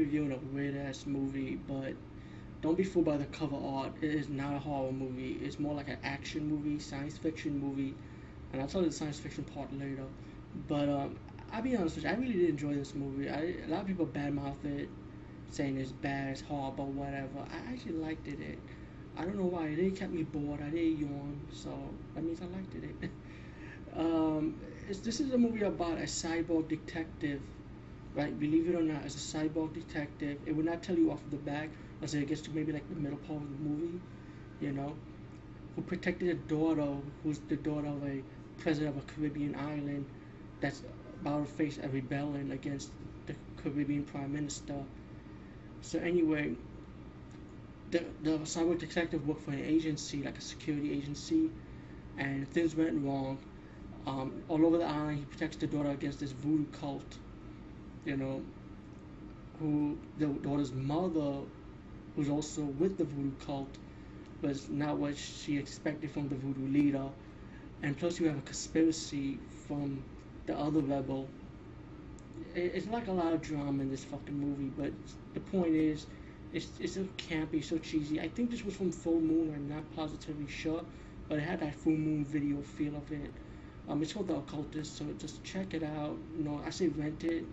reviewing a weird ass movie, but don't be fooled by the cover art. It is not a horror movie. It's more like an action movie, science fiction movie, and I'll tell you the science fiction part later. But um, I'll be honest with you, I really did enjoy this movie. I, a lot of people badmouth it, saying it's bad, it's horrible, whatever. I actually liked it. it I don't know why. It didn't kept me bored. I didn't yawn, so that means I liked it. um, this is a movie about a cyborg detective, right? Believe it or not, as a cyborg detective, it would not tell you off the bat until it gets to maybe like the middle part of the movie, you know, who protected a daughter who's the daughter of a president of a Caribbean island that's about to face a rebellion against the Caribbean prime minister. So anyway, the the cyber detective worked for an agency, like a security agency, and things went wrong. Um, all over the island, he protects the daughter against this voodoo cult. You know, who the daughter's mother, who's also with the voodoo cult, was not what she expected from the voodoo leader. And plus, you have a conspiracy from the other rebel. It's like a lot of drama in this fucking movie, but the point is, it's, it's so campy, so cheesy. I think this was from Full Moon. I'm not positively sure, but it had that Full Moon video feel of it. Um, it's called The Occultist, so just check it out. You know, I say rent it.